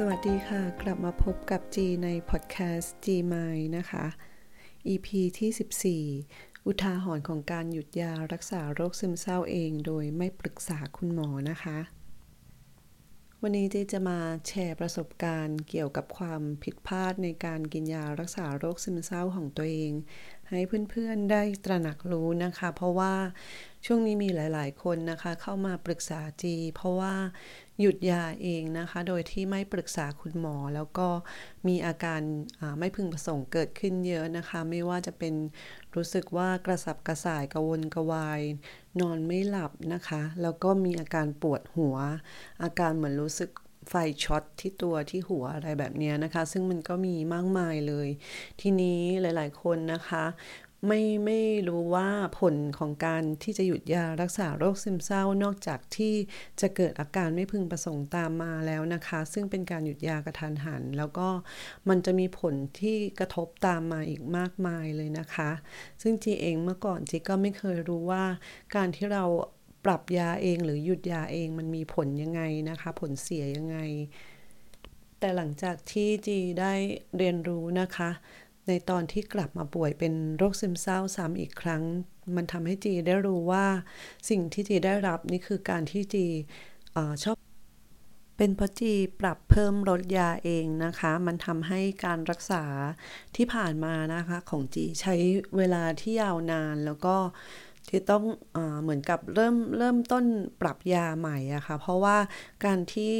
สวัสดีค่ะ กลับมาพบกับจีในพอดแคสต์ G Mind นะคะ EP ที่ 14 อุทาหรณ์ของการหยุดยารักษาโรคซึมเศร้าเองโดยไม่ปรึกษาคุณหมอนะคะ วันนี้เจจะมาแชร์ประสบการณ์เกี่ยวกับความผิดพลาดในการกินยารักษาโรคซึมเศร้าของตัวเอง ให้เพื่อนๆได้ตระหนักรู้นะคะ เพราะว่าช่วงนี้มีหลาย ๆ คนนะคะ เข้ามาปรึกษาจี เพราะว่าหยุดยาเองนะคะ โดยที่ไม่ปรึกษาคุณหมอ แล้วก็มีอาการไม่พึงประสงค์เกิดขึ้นเยอะนะคะ ไม่ว่าจะเป็นรู้สึกว่ากระสับกระส่ายกระวนกระวาย นอนไม่หลับนะคะ แล้วก็มีอาการปวดหัว อาการเหมือนรู้สึก ไฟช็อตที่ตัวที่หัวอะไรแบบนี้นะคะ ซึ่งมันก็มีมากมายเลย ทีนี้หลาย ๆ คนนะคะไม่ไม่รู้ว่าผลของการที่จะหยุดยารักษาโรคซึมเศร้านอกจากที่จะเกิดอาการไม่พึงประสงค์ตามมาแล้วนะคะ ซึ่งเป็นการหยุดยากระทันหัน แล้วก็มันจะมีผลที่กระทบตามมาอีกมากมายเลยนะคะ ซึ่งจีเองเมื่อก่อนจีก็ไม่เคยรู้ว่าการที่เรา ปรับยาเองหรือหยุดยาเองมันมีผลยังไงนะคะ ผลเสียยังไง แต่หลังจากที่จีได้เรียนรู้นะคะ ในตอนที่กลับมาป่วยเป็นโรคซึมเศร้าซ้ำอีกครั้ง มันทำให้จีได้รู้ว่าสิ่งที่จีได้รับนี่คือการที่จีอชอบเป็นเพราะจีปรับเพิ่มลดยาเองนะคะ มันทำให้การรักษาที่ผ่านมานะคะ ของจีใช้เวลาที่ยาวนานแล้วก็ ที่ต้องอเหมือนกับเริ่มเริ่มต้นปรับยาใหม่อะคะ่ะ เพราะว่าการที่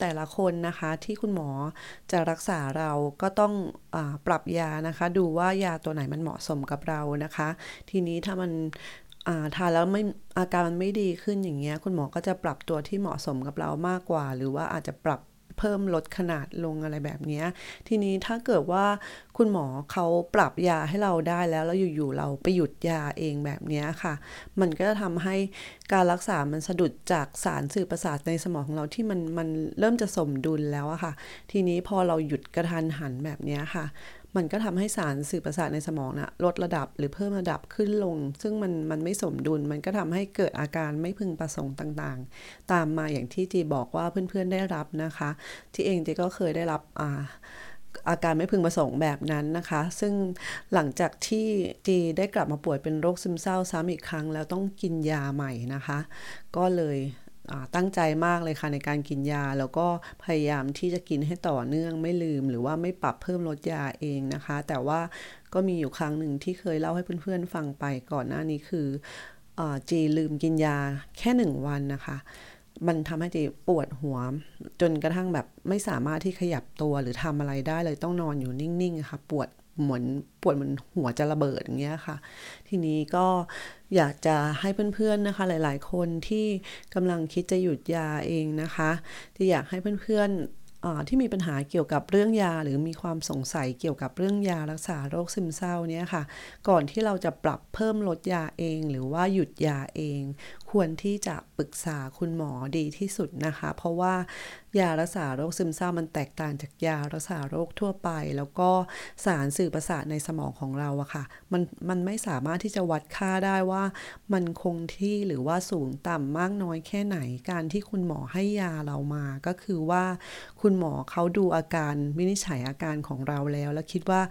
แต่ละคนนะคะที่คุณหมอจะรักษาเราก็ต้องอปรับยานะคะ ดูว่ายาตัวไหนมันเหมาะสมกับเรานะคะ ทีนี้ถ้ามันทานแล้วไม่อาการมันไม่ดีขึ้นอย่างเงี้ยคุณหมอก็จะปรับตัวที่เหมาะสมกับเรามากกว่า หรือว่าอาจจะปรับ เพิ่มลดขนาดลงอะไรแบบนี้ ทีนี้ถ้าเกิดว่าคุณหมอเขาปรับยาให้เราได้แล้วแล้วอยู่ๆเราไปหยุดยาเองแบบนี้ค่ะ มันก็จะทำให้การรักษามันสะดุดจากสารสื่อประสาทในสมองของเราที่มันมันเริ่มจะสมดุลแล้วอะค่ะ ทีนี้พอเราหยุดกระทันหันแบบนี้ค่ะ มันก็ทำให้สารสื่อประสาทในสมองนะลดระดับหรือเพิ่มระดับขึ้นลง ซึ่งมันมันไม่สมดุล มันก็ทำให้เกิดอาการไม่พึงประสงค์ต่างๆ ตามมาอย่างที่จีบอกว่าเพื่อนๆได้รับนะคะ ที่เองจีก็เคยได้รับอาอาการไม่พึงประสงค์แบบนั้นนะคะ ซึ่งหลังจากที่จีได้กลับมาป่วยเป็นโรคซึมเศร้าซ้ำอีกครั้ง แล้วต้องกินยาใหม่นะคะ ก็เลย ตั้งใจมากเลยค่ะในการกินยา แล้วก็พยายามที่จะกินให้ต่อเนื่องไม่ลืม หรือว่าไม่ปรับเพิ่มลดยาเองนะคะ แต่ว่าก็มีอยู่ครั้งหนึ่งที่เคยเล่าให้เพื่อนๆฟังไปก่อนหน้านี้คืออจีลืมกินยาแค่หนึ่งวันนะคะมันทำให้จีปวดหัว จนกระทั่งแบบไม่สามารถที่ขยับตัวหรือทำอะไรได้เลยต้องนอนอยู่นิ่งๆค่ะ ปวด เหมือนปวดเหมือนหัวจะระเบิดอย่างเงี้ยค่ะ ทีนี้ก็อยากจะให้เพื่อนๆนะคะ หลาย ๆ คนที่กำลังคิดจะหยุดยาเองนะคะที่อยากให้เพื่อนๆที่มีปัญหาเกี่ยวกับเรื่องยา หรือมีความสงสัยเกี่ยวกับเรื่องยารักษาโรคซึมเศร้าเนี่ยค่ะ ก่อนที่เราจะปรับเพิ่มลดยาเอง หรือว่าหยุดยาเอง ควรที่จะปรึกษาคุณหมอดีที่สุดนะคะ เพราะว่ายารักษาโรคซึมเศร้ามันแตกต่างจากยารักษาโรคทั่วไป แล้วก็สารสื่อประสาทในสมองของเราอะค่ะ มันมันไม่สามารถที่จะวัดค่าได้ว่า มันคงที่หรือว่าสูงต่ำมากน้อยแค่ไหน การที่คุณหมอให้ยาเรามา ก็คือว่า คุณหมอเขาดูอาการวินิจฉัยอาการของเราแล้ว แล้วคิดว่า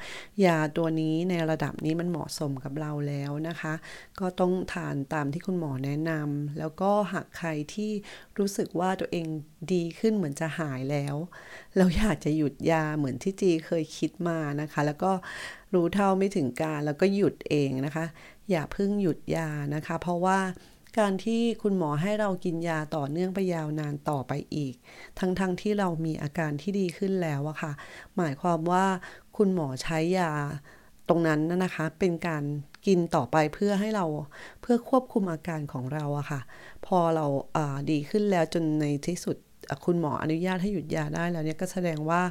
ยาตัวนี้ในระดับนี้มันเหมาะสมกับเราแล้วนะคะ ก็ต้องทานตามที่คุณหมอแนะนำแล้วก็หากใครที่รู้สึกว่าตัวเองดีขึ้นเหมือนจะหายแล้ว เราอยากจะหยุดยาเหมือนที่จีเคยคิดมานะคะ แล้วก็รู้เท่าไม่ถึงการแล้วก็หยุดเองนะคะ อย่าเพิ่งหยุดยานะคะ เพราะว่าการที่คุณหมอให้เรากินยาต่อเนื่องไปยาวนานต่อไปอีก ทั้งๆทที่เรามีอาการที่ดีขึ้นแล้วอะค่ะ หมายความว่าคุณหมอใช้ยาตรงนั้นนะคะ เป็นการกินต่อไปเพื่อให้เราเพื่อควบคุมอาการของเราอะค่ะ พอเราาดีขึ้นแล้วจนในที่สุด คุณหมออนุญาตให้หยุดยาได้แล้วเนี่ยก็แสดงว่า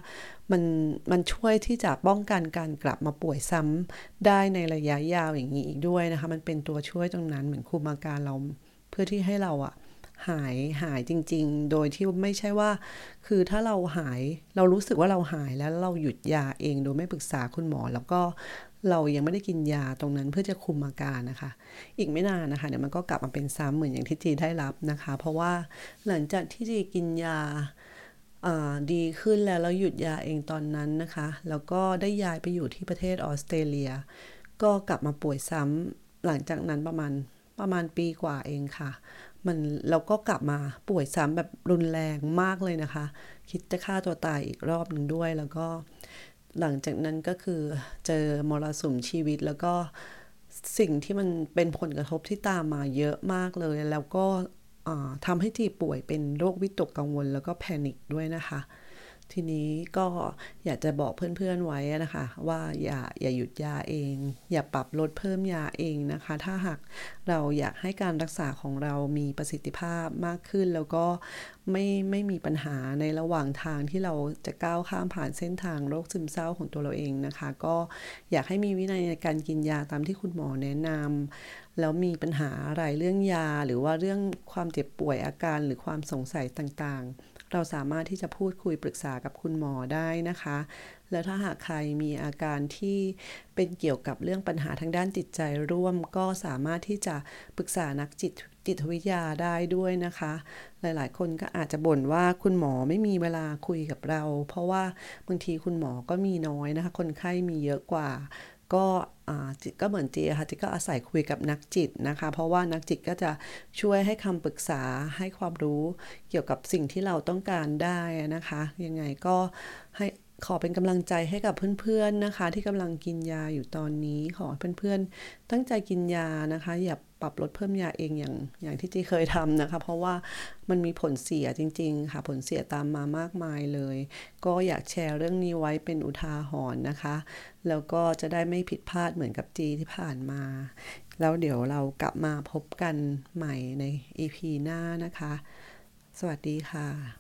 มันมันช่วยที่จะป้องกันการกลับมาป่วยซ้ำได้ในระยะยาวอย่างนี้อีกด้วยนะคะมันเป็นตัวช่วยตรงนั้นเหมือนคุมอาการเราเพื่อที่ให้เราอะหายหายจริง ๆ โดยที่ไม่ใช่ว่า คือถ้าเราหายเรารู้สึกว่าเราหายแล้วเราหยุดยาเองโดยไม่ปรึกษาคุณหมอ แล้วก็ เรายังไม่ได้กินยาตรงนั้นเพื่อจะคุมอาการนะคะ อีกไม่นานนะคะเดี๋ยวมันก็กลับมาเป็นซ้ำเหมือนอย่างที่จีได้รับนะคะ เพราะว่าหลังจากที่จีกินยาดีขึ้นแล้วแล้วหยุดยาเองตอนนั้นนะคะ แล้วก็ได้ย้ายไปอยู่ที่ประเทศออสเตรเลีย ก็กลับมาป่วยซ้ำหลังจากนั้นประมาณประมาณปีกว่าเองค่ะ มันเราก็กลับมาป่วยซ้ำแบบรุนแรงมากเลยนะคะ คิดจะฆ่าตัวตายอีกรอบหนึ่งด้วยแล้วก็ หลังจากนั้นก็คือเจอมรสุมชีวิตแล้วก็สิ่งที่มันเป็นผลกระทบที่ตามมาเยอะมากเลย แล้วก็ทำให้จีป่วยเป็นโรควิตกกังวลแล้วก็แพนิคด้วยนะคะ ทีนี้ก็อยากจะบอกเพื่อนๆไว้นะคะ ว่าอย่าอย่าหยุดยาเอง อย่าปรับลดเพิ่มยาเองนะคะ ถ้าหากเราอยากให้การรักษาของเรามีประสิทธิภาพมากขึ้น แล้วก็ไม่ไม่มีปัญหาในระหว่างทางที่เราจะก้าวข้ามผ่านเส้นทางโรคซึมเศร้าของตัวเราเองนะคะ ก็อยากให้มีวินัยในการกินยาตามที่คุณหมอแนะนำแล้วมีปัญหาอะไรเรื่องยาหรือว่าเรื่องความเจ็บป่วยอาการหรือความสงสัยต่างๆ เราสามารถที่จะพูดคุยปรึกษากับคุณหมอได้นะคะ แล้วถ้าหากใครมีอาการที่เป็นเกี่ยวกับเรื่องปัญหาทางด้านจิตใจร่วม ก็สามารถที่จะปรึกษานักจิตจิตวิทยาได้ด้วยนะคะ หลายๆ คนก็อาจจะบ่นว่าคุณหมอไม่มีเวลาคุยกับเรา เพราะว่าบางทีคุณหมอก็มีน้อยนะคะ คนไข้มีเยอะกว่า ก็จิตก็เหมือนจีค่ะจิตก็อาศัยคุยกับนักจิตนะคะ เพราะว่านักจิตก็จะช่วยให้คำปรึกษาให้ความรู้เกี่ยวกับสิ่งที่เราต้องการได้นะคะ ยังไงก็ให้ ขอเป็นกำลังใจให้กับเพื่อนๆนะคะ ที่กำลังกินยาอยู่ตอนนี้ ขอเพื่อนๆ ตั้งใจกินยานะคะ อย่าปรับลดเพิ่มยาเองอย่างอย่างที่จีเคยทำนะคะ เพราะว่ามันมีผลเสียจริง ๆ ค่ะ ผลเสียตามมามากมายเลย ก็อยากแชร์เรื่องนี้ไว้เป็นอุทาหรณ์นะคะ แล้วก็จะได้ไม่ผิดพลาดเหมือนกับจีที่ผ่านมา แล้วเดี๋ยวเรากลับมาพบกันใหม่ใน EP หน้านะคะ สวัสดีค่ะ